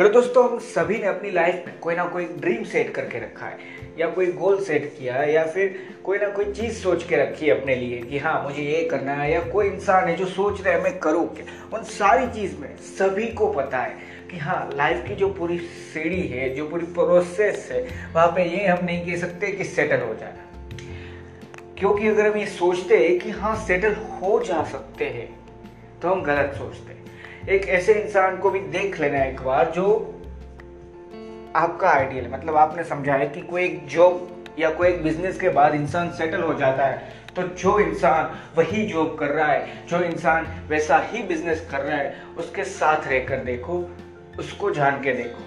चलो दोस्तों, हम सभी ने अपनी लाइफ में कोई ना कोई ड्रीम सेट करके रखा है, या कोई गोल सेट किया है, या फिर कोई ना कोई चीज़ सोच के रखी है अपने लिए कि हाँ मुझे ये करना है, या कोई इंसान है जो सोच रहे हैं, मैं करूँ क्या? उन सारी चीज़ में सभी को पता है कि हाँ लाइफ की जो पूरी सीढ़ी है, जो पूरी प्रोसेस है, वहाँ पे ये हम नहीं कह सकते कि सेटल हो जाना। क्योंकि अगर हम ये सोचते हैं कि हाँ सेटल हो जा सकते हैं तो हम गलत सोचते हैं। एक ऐसे इंसान को भी देख लेना एक बार जो आपका आइडियल मतलब आपने समझा है कि कोई एक जॉब या कोई एक बिज़नेस के बाद इंसान सेटल हो जाता है। तो जो इंसान वही जॉब कर रहा है, जो इंसान वैसा ही बिज़नेस कर रहा है, उसके साथ रहकर देखो, उसको जान के देखो।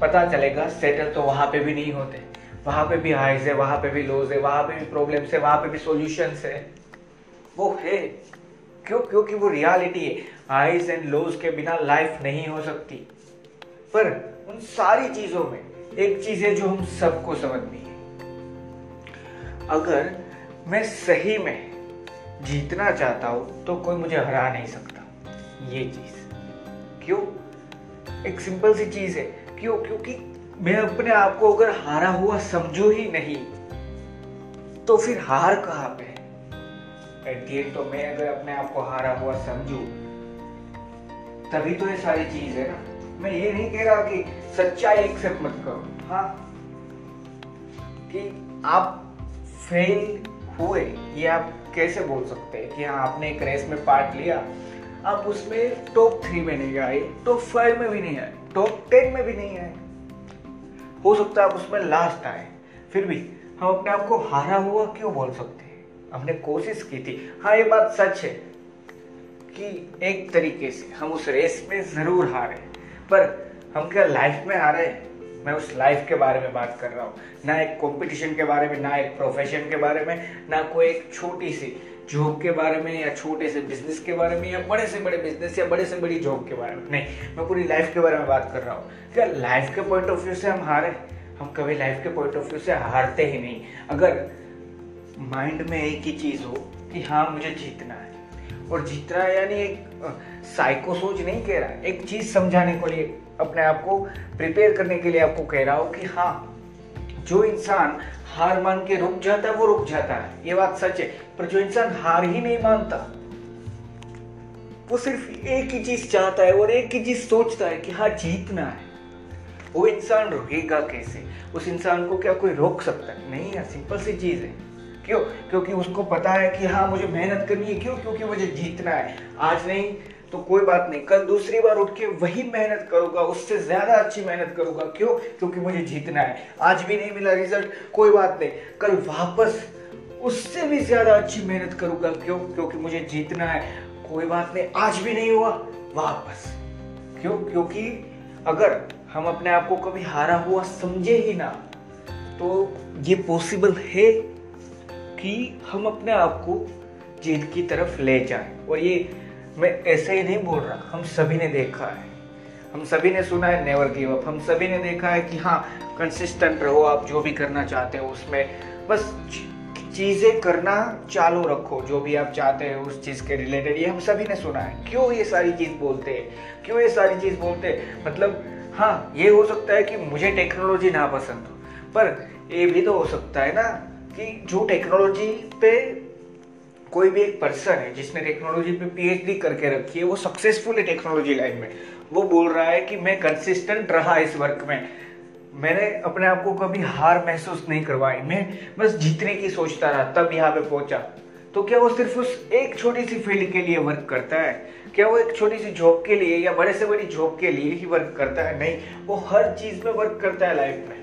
पता चलेगा सेटल तो वहाँ पे भी नहीं होते। वहाँ पे भी हाइज है, वहाँ पे भी लोज है, वहाँ पे भी प्रॉब्लम्स है, वहाँ पे भी सॉल्यूशन है। वो है। क्यों? क्योंकि वो रियलिटी है। हाइज एंड लोज के बिना लाइफ नहीं हो सकती। पर उन सारी चीज़ों में एक चीज़ है जो हम सबको समझनी है। अगर मैं सही में जीतना चाहता हूँ तो कोई मुझे हरा नहीं सकता। ये चीज़। क्यों? एक सिंपल सी चीज़ है। क्यों? क्योंकि मैं अपने आप को अगर हारा हुआ समझू ही नहीं तो फिर हार कहाँ पे? एट दी तो मैं अगर अपने आप को हारा हुआ समझू, तभी तो ये सारी चीज़ है ना। मैं ये नहीं कह रहा कि सच्चाई एक्सेप्ट मत करो। हाँ। कि आप फेल हुए, ये आप कैसे बोल सकते हैं कि हाँ आपने एक रेस में पार्ट लिया आप उसमें टॉप थ्री में नहीं आए टॉप फाइव में भी नहीं आए टॉप टेन में भी नहीं आए। हो सकता है आप उसमें लास्ट आए, फिर भी हम अपने आप को हारा हुआ क्यों बोल सकते हमने कोशिश की थी। हाँ ये बात सच है कि एक तरीके से हम उस रेस में ज़रूर हारे। पर हम क्या लाइफ में हारे? मैं उस लाइफ के बारे में बात कर रहा हूँ। ना एक कंपटीशन के बारे में, ना एक प्रोफेशन के बारे में, ना कोई एक छोटी सी जॉब के बारे में या छोटे से बिज़नेस के बारे में या बड़े से बड़े बिज़नेस या बड़े से बड़ी जॉब के बारे में। नहीं, मैं पूरी लाइफ के बारे में बात कर रहा हूँ। क्या लाइफ के पॉइंट ऑफ़ व्यू से हम हारे? हम कभी लाइफ के पॉइंट ऑफ़ व्यू से हारते ही नहीं। अगर माइंड में एक ही चीज़ हो कि हाँ मुझे जीतना है। और जीतना है यानी एक साइको सोच नहीं कह रहा, एक चीज़ समझाने को लिए, अपने आप को प्रिपेयर करने के लिए आपको कह रहा हूँ कि हाँ जो इंसान हार मान के रुक जाता है, वो रुक जाता है। ये बात सच है, पर जो इंसान हार ही नहीं मानता, वो सिर्फ़ एक ही चीज़ चाहता है और एक ही चीज़ सोचता है कि हाँ जीतना है। वो इंसान रुकेगा कैसे? उस इंसान को क्या कोई रोक सकता है? नहीं है सिंपल सी चीज़ है। क्यों? क्योंकि उसको पता है कि हाँ मुझे मेहनत करनी है। क्यों? क्योंकि मुझे जीतना है। आज नहीं तो कोई बात नहीं। कल दूसरी बार उठ के वही मेहनत करूँगा, उससे ज़्यादा अच्छी मेहनत करूँगा। क्यों? क्योंकि मुझे जीतना है। आज भी नहीं मिला रिज़ल्ट कोई बात नहीं। कल वापस उससे भी ज़्यादा अच्छी मेहनत करूँगा। क्यों? क्योंकि मुझे जीतना है। कोई बात नहीं। आज भी नहीं हुआ। वापस। क्यों? क्योंकि अगर हम अपने आप को कभी हारा हुआ समझे ही ना तो ये पॉसिबल है कि हम अपने आप को जीत की तरफ़ ले जाएँ। और ये मैं ऐसे ही नहीं बोल रहा, हम सभी ने देखा है। हम सभी ने सुना है नेवर गिव अप हम सभी ने देखा है कि हाँ कंसिस्टेंट रहो, आप जो भी करना चाहते हो उसमें। बस चीज़ें करना चालू रखो, जो भी आप चाहते हैं उस चीज़ के रिलेटेड ये हम सभी ने सुना है। क्यों ये सारी चीज़ बोलते हैं? क्यों ये सारी चीज़ बोलते हैं? मतलब हाँ ये हो सकता है कि मुझे टेक्नोलॉजी ना पसंद हो, पर ये भी तो हो सकता है ना। कि जो टेक्नोलॉजी पे कोई भी एक पर्सन है, जिसने टेक्नोलॉजी पे पीएचडी करके रखी है, वो सक्सेसफुल है टेक्नोलॉजी लाइन में। वो बोल रहा है कि मैं कंसिस्टेंट रहा इस वर्क में। मैंने अपने आप को कभी हार महसूस नहीं करवाई। मैं बस जीतने की सोचता रहा, तब यहाँ पे पहुँचा। तो क्या वो सिर्फ़ उस एक छोटी सी फ़ील्ड के लिए वर्क करता है? क्या वो एक छोटी सी जॉब के लिए या बड़े से बड़ी जॉब के लिए ही वर्क करता है? नहीं, वो हर चीज़ में वर्क करता है लाइफ में।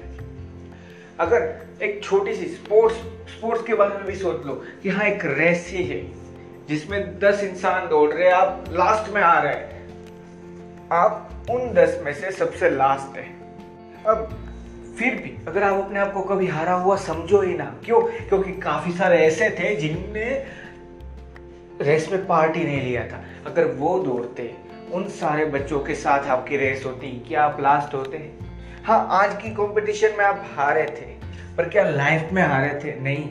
अगर एक छोटी सी स्पोर्ट्स स्पोर्ट्स के बारे में भी सोच लो कि हाँ एक रेस ही है जिसमें दस इंसान दौड़ रहे हैं, आप लास्ट में आ रहे हैं। आप उन दस में से सबसे लास्ट है। अब फिर भी अगर आप अपने आप को कभी हारा हुआ समझो ही ना, क्यों? क्योंकि काफ़ी सारे ऐसे थे जिनने रेस में पार्ट ही नहीं लिया था। अगर वो दौड़ते, उन सारे बच्चों के साथ आपकी रेस होती, क्या आप लास्ट होते? हाँ आज की कंपटीशन में आप हारे थे, पर क्या लाइफ में हारे थे? नहीं,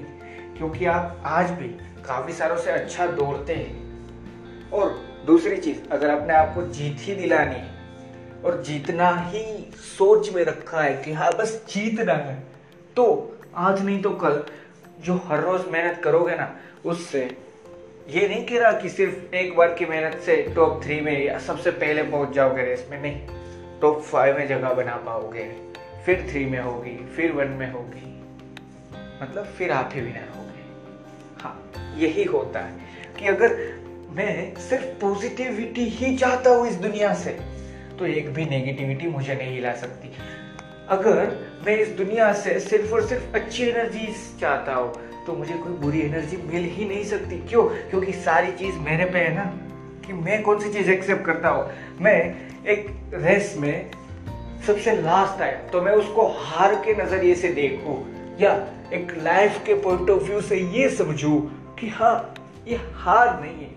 क्योंकि आप आज भी काफ़ी सारों से अच्छा दौड़ते हैं। और दूसरी चीज़, अगर अपने आप को जीत ही दिलानी है, और जीतना ही सोच में रखा है कि हाँ बस जीतना है तो आज नहीं तो कल जो हर रोज मेहनत करोगे ना, उससे ये नहीं कह रहा कि सिर्फ़ एक बार की मेहनत से टॉप थ्री में या सबसे पहले पहुँच जाओगे रेस में, नहीं। टॉप फाइव में जगह बना पाओगे, फिर थ्री में होगी, फिर वन में होगी। मतलब फिर आप ही विनर होगे। हाँ यही होता है कि अगर मैं सिर्फ़ पॉजिटिविटी ही चाहता हूँ इस दुनिया से तो एक भी नेगेटिविटी मुझे नहीं ला सकती। अगर मैं इस दुनिया से सिर्फ़ और सिर्फ़ अच्छी एनर्जी चाहता हूँ तो मुझे कोई बुरी एनर्जी मिल ही नहीं सकती। क्यों? क्योंकि सारी चीज़ मेरे पे है ना। कि मैं कौन सी चीज़ एक्सेप्ट करता हूँ? मैं एक रेस में सबसे लास्ट आया तो मैं उसको हार के नज़रिए से देखूँ, या एक लाइफ के पॉइंट ऑफ़ व्यू से ये समझू कि हाँ ये हार नहीं है।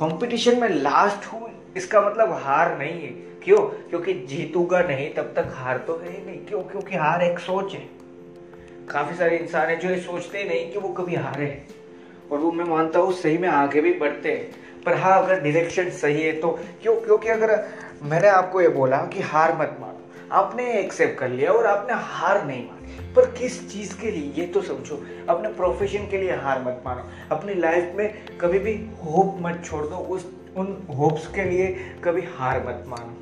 कंपटीशन में लास्ट हूँ, इसका मतलब हार नहीं है। क्यों? क्योंकि जीतूँगा नहीं, तब तक हार तो है ही नहीं। क्यों? क्योंकि हार एक सोच है। काफ़ी सारे इंसान है जो ये सोचते नहीं कि वो कभी हारे और वो मैं मानता हूँ, सही में आगे भी बढ़ते हैं। पर हाँ अगर डिरेक्शन सही है तो क्यों? क्योंकि अगर मैंने आपको ये बोला कि हार मत मानो। आपने एक्सेप्ट कर लिया और आपने हार नहीं मानी। पर किस चीज़ के लिए? ये तो समझो, अपने प्रोफेशन के लिए हार मत मानो। अपनी लाइफ में कभी भी होप मत छोड़ दो। उस, उन होप्स के लिए कभी हार मत मानो।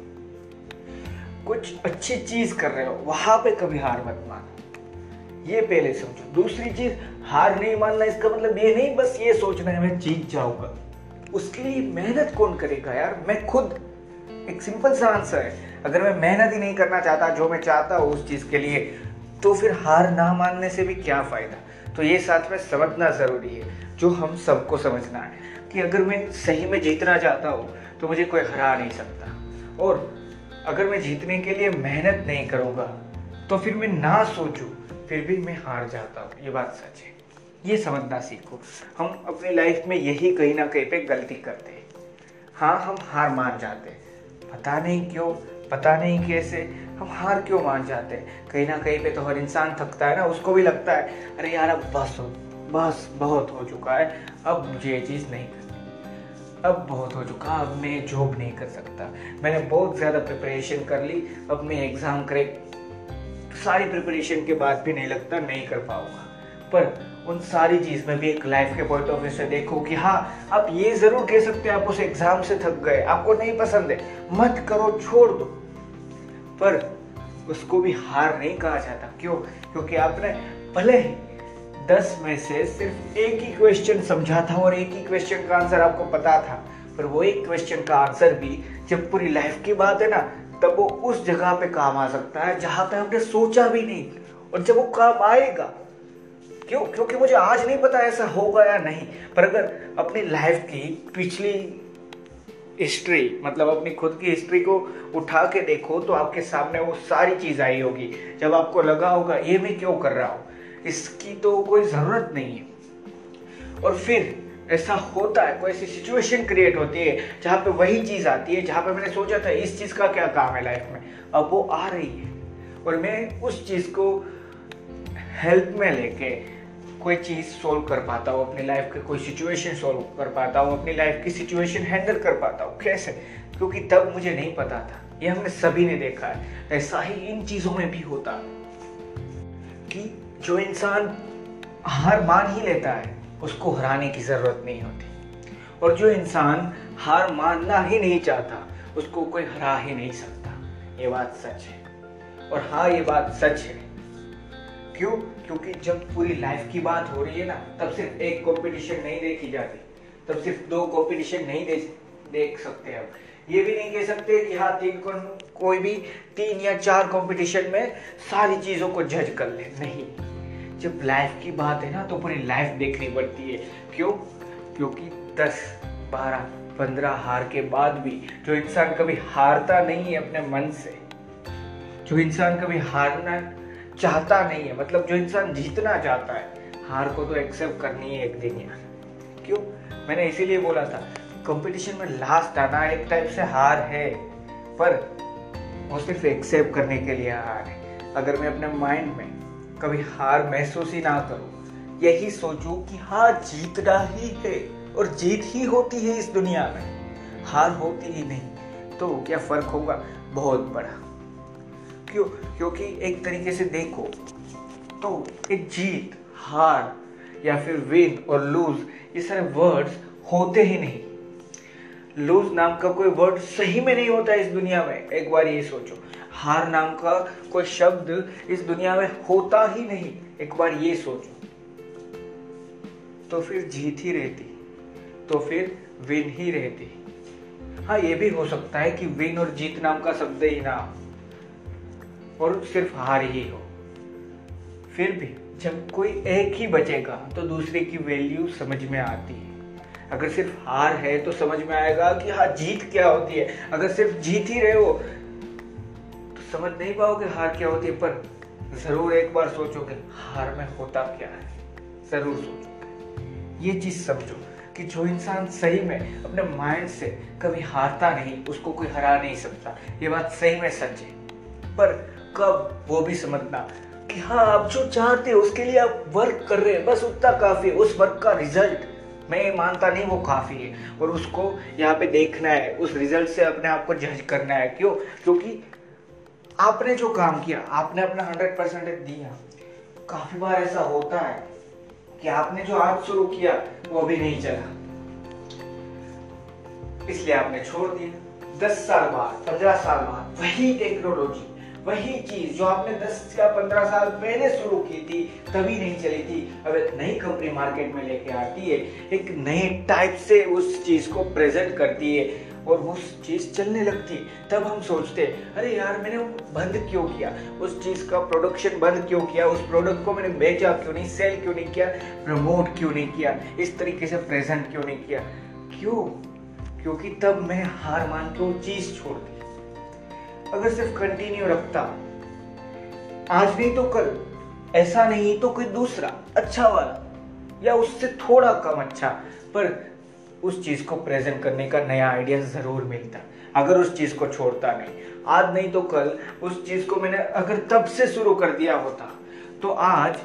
कुछ अच्छी चीज़ कर रहे हो, वहाँ पे कभी हार मत मानो। ये पहले समझो। दूसरी चीज़, हार नहीं मानना इसका मतलब ये नहीं, बस ये सोचना है मैं जीत जाऊँगा। उसके लिए मेहनत कौन करेगा यार? मैं खुद एक सिंपल सा आंसर है। अगर मैं मेहनत ही नहीं करना चाहता, जो मैं चाहता हूँ उस चीज़ के लिए तो फिर हार ना मानने से भी क्या फ़ायदा? तो ये साथ में समझना ज़रूरी है, जो हम सबको समझना है, कि अगर मैं सही में जीतना चाहता हूँ तो मुझे कोई हरा नहीं सकता। और अगर मैं जीतने के लिए मेहनत नहीं करूँगा तो फिर मैं ना सोचूं, फिर भी मैं हार जाता हूँ। ये बात सच है। ये समझना सीखो। हम अपनी लाइफ में यही कहीं ना कहीं पे गलती करते हैं। हाँ हम हार मान जाते हैं। पता नहीं क्यों, पता नहीं कैसे, हम हार क्यों मान जाते हैं? कहीं ना कहीं पे तो हर इंसान थकता है ना, उसको भी लगता है, अरे यार, अब बस हो, बस बहुत हो चुका है, अब मुझे ये चीज़ नहीं करनी। अब बहुत हो चुका अब मैं जॉब नहीं कर सकता। मैंने बहुत ज़्यादा प्रिपरेशन कर ली, अब मैं एग्ज़ाम करे, सारी प्रिपरेशन के बाद भी नहीं लगता, नहीं कर पाऊँगा। पर उन सारी चीज़ में भी एक लाइफ के पॉइंट ऑफ़ व्यू से देखो कि हाँ आप ये ज़रूर कह सकते हैं आप उस एग्ज़ाम से थक गए, आपको नहीं पसंद है। मत करो, छोड़ दो। पर उसको भी हार नहीं कहा जाता। क्यों? क्योंकि आपने भले ही दस में से सिर्फ़ एक ही क्वेश्चन समझा था और एक ही क्वेश्चन का आंसर आपको पता था, पर वो एक क्वेश्चन का आंसर भी जब पूरी लाइफ की बात है ना, तब वो उस जगह पे काम आ सकता है जहाँ पे आपने सोचा भी नहीं। और जब वो काम आएगा क्यों? क्योंकि मुझे आज नहीं पता ऐसा होगा या नहीं। पर अगर अपनी लाइफ की पिछली हिस्ट्री मतलब अपनी खुद की हिस्ट्री को उठा के देखो तो आपके सामने वो सारी चीज़ आई होगी। जब आपको लगा होगा, ये मैं क्यों कर रहा हूँ? इसकी तो कोई ज़रूरत नहीं है। और फिर ऐसा होता है, कोई ऐसी सिचुएशन क्रिएट होती है, जहाँ पे वही चीज़ आती है, जहाँ पे मैंने सोचा था, इस चीज़ का क्या काम है लाइफ में? अब वो आ रही है। और मैं उस चीज़ को हेल्प में लेके कोई चीज़ सोल्व कर पाता हूँ, अपनी लाइफ के कोई सिचुएशन सोल्व कर पाता हूँ, अपनी लाइफ की सिचुएशन हैंडल कर पाता हूँ। कैसे? क्योंकि तब मुझे नहीं पता था। ये हमने सभी ने देखा है। ऐसा ही इन चीज़ों में भी होता कि जो इंसान हार मान ही लेता है, उसको हराने की ज़रूरत नहीं होती। और जो इंसान हार मानना ही नहीं चाहता, उसको कोई हरा ही नहीं सकता। ये बात सच है। और हाँ ये बात सच है। क्यों? क्योंकि जब पूरी लाइफ की बात हो रही है ना तब सिर्फ़ एक कंपटीशन नहीं देखी जाती। तब सिर्फ़ दो कंपटीशन नहीं दे, देख सकते अब ये भी नहीं कह सकते कि हाँ तीन को, कोई भी तीन या चार कंपटीशन में सारी चीज़ों को जज कर ले। नहीं। जब लाइफ की बात है ना तो पूरी लाइफ देखनी पड़ती है। क्यों? क्योंकि दस बारह पंद्रह हार के बाद भी जो इंसान कभी हारता नहीं है अपने मन से जो इंसान कभी हारना चाहता नहीं है। मतलब जो इंसान जीतना चाहता है, हार को तो एक्सेप्ट करनी है एक दिन यार। क्यों? मैंने इसीलिए बोला था कंपटीशन में लास्ट आना एक टाइप से हार है, पर वो सिर्फ़ एक्सेप्ट करने के लिए हार है। अगर मैं अपने माइंड में कभी हार महसूस ही ना करूँ, यही सोचूं कि हाँ जीतना ही है और जीत ही होती है इस दुनिया में। हार होती ही नहीं तो क्या फ़र्क होगा? बहुत बड़ा। क्यों? क्योंकि एक तरीके से देखो तो एक जीत, हार या फिर विन और लूज ये सारे वर्ड्स होते ही नहीं। लूज नाम का कोई वर्ड सही में नहीं होता इस दुनिया में। एक बार ये सोचो, हार नाम का कोई शब्द इस दुनिया में होता ही नहीं। एक बार ये सोचो तो फिर जीत ही रहती तो फिर विन ही रहती। हाँ ये भी हो सकता है कि विन और जीत नाम का शब्द ही ना और सिर्फ़ हार ही हो। फिर भी जब कोई एक ही बचेगा तो दूसरे की वैल्यू समझ में आती है। अगर सिर्फ़ हार है तो समझ में आएगा कि हाँ जीत क्या होती है। अगर सिर्फ़ जीत ही रहे हो तो समझ नहीं पाओगे हार क्या होती है। पर ज़रूर एक बार सोचोगे, हार में होता क्या है? ज़रूर सोचो ये चीज़ समझो कि जो इंसान सही में अपने माइंड से कभी हारता नहीं, उसको कोई हरा नहीं सकता। ये बात सही में सच है। पर कब वो भी समझना कि हाँ आप जो चाहते हो, उसके लिए आप वर्क कर रहे हैं, बस उतना काफ़ी है। उस वर्क का रिज़ल्ट मैं मानता नहीं, वो काफ़ी है। और उसको यहाँ पे देखना है, उस रिज़ल्ट से अपने आप को जज करना है। क्यों? क्योंकि आपने जो काम किया, आपने अपना हंड्रेड परसेंट दिया। काफ़ी बार ऐसा होता है कि आपने जो आज शुरू किया, वो अभी नहीं चला। इसलिए आपने छोड़ दिया। दस साल बाद, पंद्रह साल बाद, वही टेक्नोलॉजी वही चीज़ जो आपने 10 या 15 साल पहले शुरू की थी, तभी नहीं चली थी। अब एक नई कंपनी मार्केट में लेके आती है, एक नए टाइप से उस चीज़ को प्रेजेंट करती है और वो चीज़ चलने लगती तब हम सोचते अरे यार, मैंने बंद क्यों किया? उस चीज़ का प्रोडक्शन बंद क्यों किया? उस प्रोडक्ट को मैंने बेचा क्यों नहीं? सेल क्यों नहीं किया? प्रमोट क्यों नहीं किया? इस तरीके से प्रेजेंट क्यों नहीं किया? क्यों? क्योंकि तब मैं हार मान के वो चीज़ छोड़ दी अगर सिर्फ़ कंटिन्यू रखता, आज नहीं तो कल, ऐसा नहीं तो कोई दूसरा अच्छा वाला, या उससे थोड़ा कम अच्छा पर उस चीज़ को प्रेजेंट करने का नया आइडिया ज़रूर मिलता, अगर उस चीज़ को छोड़ता नहीं। आज नहीं तो कल, उस चीज़ को मैंने अगर तब से शुरू कर दिया होता तो आज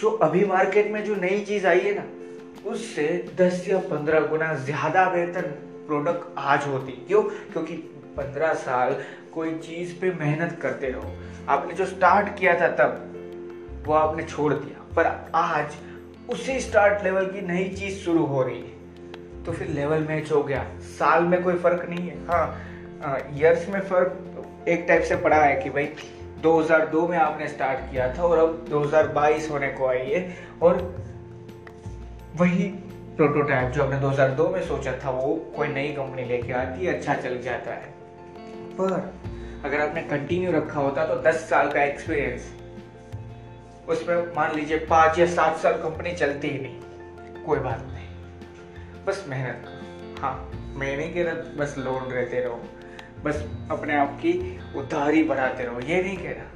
जो अभी मार्केट में जो नई चीज़ आई है ना, उससे 10 या 15 गुना ज़्यादा बेहतर प्रोडक्ट आज होती। क्यों? क्योंकि 15 साल कोई चीज़ पे मेहनत करते रहो। आपने जो स्टार्ट किया था तब, वो आपने छोड़ दिया। पर आज उसी स्टार्ट लेवल की नई चीज़ शुरू हो रही है। तो फिर लेवल मैच हो गया। साल में कोई फ़र्क नहीं है। हाँ ईयर्स में फ़र्क एक टाइप से पड़ा है कि भाई 2002 में आपने स्टार्ट किया था और अब 2022 होने को आई है और वही प्रोटोटाइप जो आपने 2002 में सोचा था, वो कोई नई कंपनी लेके आती है अच्छा चल जाता है। पर। अगर आपने कंटिन्यू रखा होता तो दस साल का एक्सपीरियंस उसमें मान लीजिए पाँच या सात साल कंपनी चलती ही नहीं। कोई बात नहीं। बस मेहनत करो। हाँ मैं नहीं कह रहा बस लोन रहते रहो। बस अपने आप की उधारी बढ़ाते रहो। ये नहीं कह रहा।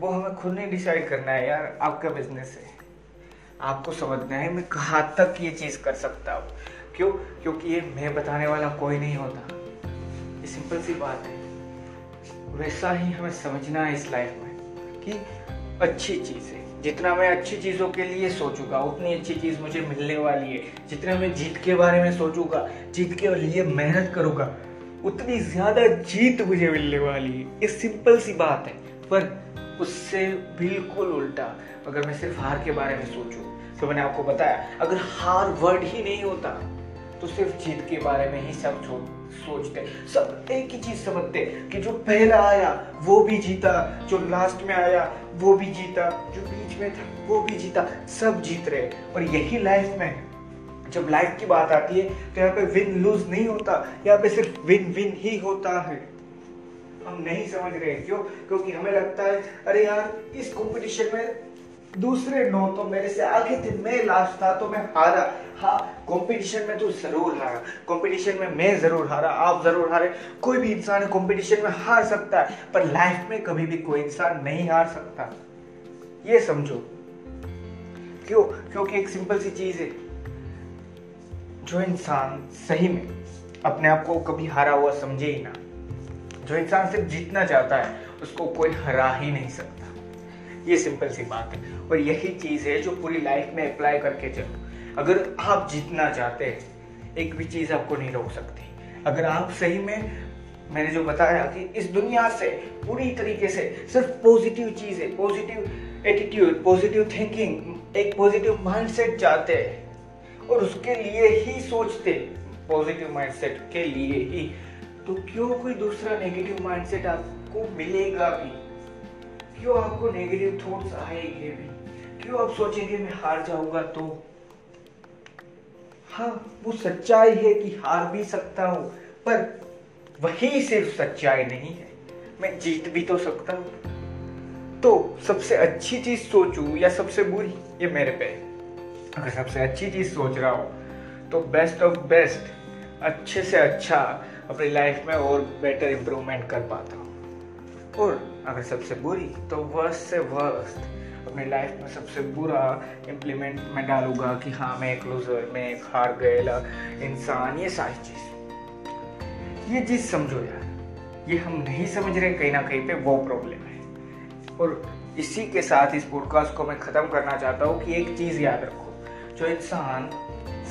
वो हमें खुद नहीं डिसाइड करना है यार। आपका बिज़नेस है। आपको समझना है मैं कहाँ तक ये चीज़ कर सकता हूँ। क्यों? क्योंकि ये मैं बताने वाला कोई नहीं होता। सिंपल सी बात है। वैसा ही हमें समझना है इस लाइफ में कि अच्छी चीज़ है। जितना मैं अच्छी चीज़ों के लिए सोचूँगा, उतनी अच्छी चीज़ मुझे मिलने वाली है। जितना मैं जीत के बारे में सोचूँगा, जीत के लिए मेहनत करूँगा, उतनी ज़्यादा जीत मुझे मिलने वाली है। ये सिंपल सी बात है, पर उससे बिल्कुल उल्टा अगर मैं सिर्फ़ हार के बारे में सोचूं तो मैंने आपको बताया, अगर हार वर्ड ही नहीं होता तो सिर्फ़ जीत के बारे में ही सब सोचते सब एक ही चीज़ समझते कि जो पहला आया, वो भी जीता। जो लास्ट में आया, वो भी जीता। जो बीच में था, वो भी जीता। सब जीत रहे और यही लाइफ में जब लाइफ की बात आती है तो यहाँ पे विन लूज नहीं होता। यहाँ पे सिर्फ़ विन विन ही होता है। हम नहीं समझ रहे क्यों? क्योंकि हमें लगता है, अरे यार, इस कंपटीशन में दूसरे नौ तो मेरे से आगे थे, मैं लास्ट था तो मैं हारा। हाँ कंपटीशन में तो ज़रूर हारा। कंपटीशन में मैं ज़रूर हारा, आप ज़रूर हारे। कोई भी इंसान कंपटीशन में हार सकता है, पर लाइफ में कभी भी कोई इंसान नहीं हार सकता। ये समझो। क्यों? क्योंकि एक सिंपल सी चीज़ है। जो इंसान सही में अपने आप को कभी हारा हुआ समझे ही ना। जो इंसान सिर्फ़ जीतना चाहता है, उसको कोई हरा ही नहीं सकता। ये सिंपल सी बात है। और यही चीज़ है जो पूरी लाइफ में अप्लाई करके चलो। अगर आप जीतना चाहते हैं, एक भी चीज़ आपको नहीं रोक सकती। अगर आप सही में, मैंने जो बताया कि इस दुनिया से, पूरी तरीके से, सिर्फ़ पॉजिटिव चीज़ है पॉजिटिव एटीट्यूड पॉजिटिव थिंकिंग एक पॉजिटिव माइंडसेट चाहते हैं, और उसके लिए ही सोचते पॉजिटिव माइंडसेट के लिए ही तो क्यों कोई दूसरा नेगेटिव माइंडसेट आपको मिलेगा भी? क्यों आपको नेगेटिव थॉट्स आएँगे भी? क्यों आप सोचेंगे, मैं हार जाऊँगा तो? हाँ वो सच्चाई है कि हार भी सकता हूँ, पर वही सिर्फ़ सच्चाई नहीं है। मैं जीत भी तो सकता हूँ। तो सबसे अच्छी चीज़ सोचू या सबसे बुरी? ये मेरे पे अगर सबसे अच्छी चीज़ सोच रहा हूँ तो बेस्ट ऑफ़ बेस्ट अच्छे से अच्छा अपनी लाइफ में और बेटर इंप्रूवमेंट कर पाता और अगर सबसे बुरी तो वर्स्ट से वर्स्ट अपनी लाइफ में सबसे बुरा इम्प्लीमेंट मैं डालूँगा कि हाँ मैं एक लूजर मैं एक हार गएला इंसान, ये सारी चीज़। ये चीज़ समझो यार, ये हम नहीं समझ रहे कहीं ना कहीं पे वो प्रॉब्लम है। और इसी के साथ इस पॉडकास्ट को मैं ख़त्म करना चाहता हूँ कि एक चीज़ याद रखो, जो इंसान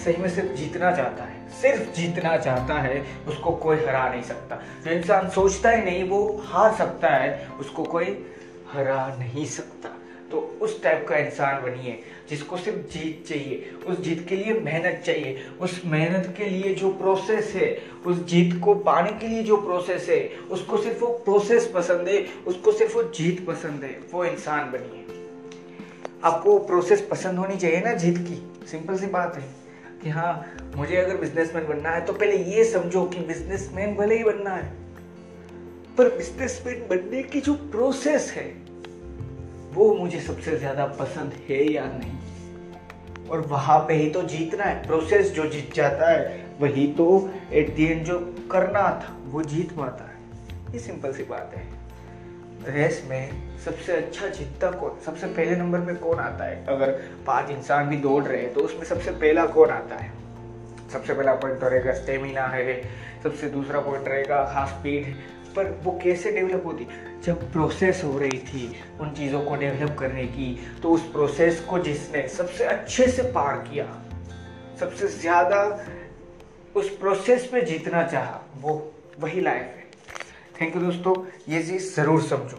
सही में सिर्फ़ जीतना चाहता है सिर्फ़ जीतना चाहता है, उसको कोई हरा नहीं सकता। जो इंसान सोचता ही नहीं, वो हार सकता है, उसको कोई हरा नहीं सकता। तो उस टाइप का इंसान बनिए, जिसको सिर्फ़ जीत चाहिए, उस जीत के लिए मेहनत चाहिए, उस मेहनत के लिए जो प्रोसेस है, उस जीत को पाने के लिए जो प्रोसेस है, उसको सिर्फ़ वो प्रोसेस पसंद है, उसको सिर्फ़ वो जीत पसंद है, वो इंसान बनिए। आपको प्रोसेस पसंद होनी चाहिए ना जीत की? सिंपल सी बात है। कि हाँ मुझे अगर बिजनेसमैन बनना है तो पहले ये समझो कि बिजनेसमैन भले ही बनना है, पर बिजनेसमैन बनने की जो प्रोसेस है, वो मुझे सबसे ज़्यादा पसंद है या नहीं? और वहाँ पे ही तो जीतना है प्रोसेस जो जीत जाता है, वही तो एट दी एंड जो करना था, वो जीत पाता है। ये सिंपल सी बात है। रेस में सबसे अच्छा जीतता कौन सबसे पहले नंबर पे कौन आता है? अगर पाँच इंसान भी दौड़ रहे हैं तो उसमें सबसे पहला कौन आता है? सबसे पहला पॉइंट तो रहेगा स्टेमिना है सबसे दूसरा पॉइंट रहेगा हाफ़ स्पीड पर वो कैसे डेवलप होती? जब प्रोसेस हो रही थी उन चीज़ों को डेवलप करने की तो उस प्रोसेस को जिसने सबसे अच्छे से पार किया सबसे ज़्यादा उस प्रोसेस पे जीतना चाहा वो वही लाइफ है। थैंक यू दोस्तों। ये चीज़ ज़रूर समझो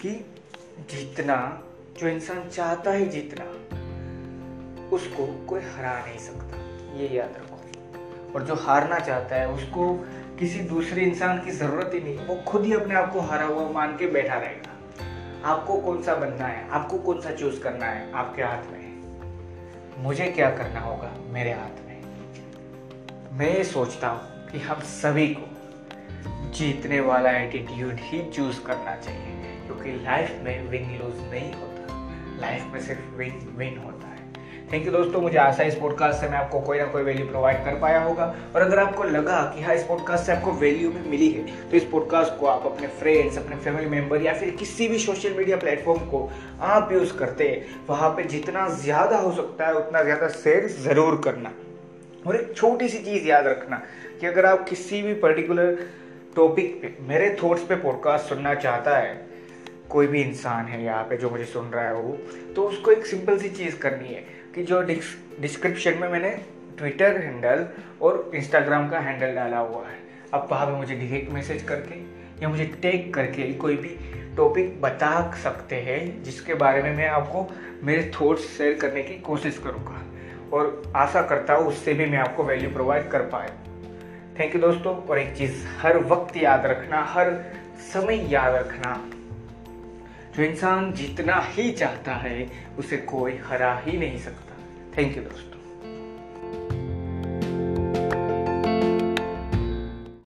कि जीतना, जो इंसान चाहता है जीतना, उसको कोई हरा नहीं सकता। ये याद रखो। और जो हारना चाहता है, उसको किसी दूसरे इंसान की ज़रूरत ही नहीं। वो खुद ही अपने आप को हारा हुआ मान के बैठा रहेगा। आपको कौन सा बनना है? आपको कौन सा चूज़ करना है? आपके हाथ में। मुझे क्या करना होगा? मेरे हाथ में। मैं सोचता हूँ कि हम सभी को जीतने वाला एटीट्यूड ही चूज़ करना चाहिए, क्योंकि लाइफ में विन लूज नहीं होता। लाइफ में सिर्फ़ विन विन होता है। थैंक यू दोस्तों, मुझे आशा है इस पॉडकास्ट से मैं आपको कोई ना कोई वैल्यू प्रोवाइड कर पाया होगा। और अगर आपको लगा कि हाँ इस पॉडकास्ट से आपको वैल्यू भी मिली है तो इस पॉडकास्ट को आप अपने फ्रेंड्स अपने फैमिली मेंबर या फिर किसी भी सोशल मीडिया प्लेटफॉर्म को आप यूज़ करते हैं वहाँ पे जितना ज़्यादा हो सकता है, उतना ज़्यादा शेयर ज़रूर करना। और एक छोटी सी चीज़ याद रखना कि अगर आप किसी भी पर्टिकुलर टॉपिक पे, मेरे थॉट्स पे पॉडकास्ट सुनना चाहता है, कोई भी इंसान है यहाँ पे जो मुझे सुन रहा है वो तो उसको एक सिंपल सी चीज़ करनी है कि जो डिस्क्रिप्शन में मैंने ट्विटर हैंडल और इंस्टाग्राम का हैंडल डाला हुआ है आप वहाँ पर मुझे डायरेक्ट मैसेज करके या मुझे टैग करके कोई भी टॉपिक बता सकते हैं, जिसके बारे में मैं आपको मेरे थॉट्स शेयर करने की कोशिश करूँगा। और आशा करता हूँ उससे भी मैं आपको वैल्यू प्रोवाइड कर पाए थैंक यू दोस्तों। और एक चीज़ हर वक्त याद रखना, हर समय याद रखना। जो इंसान जीतना ही चाहता है, उसे कोई हरा ही नहीं सकता। थैंक यू दोस्तों।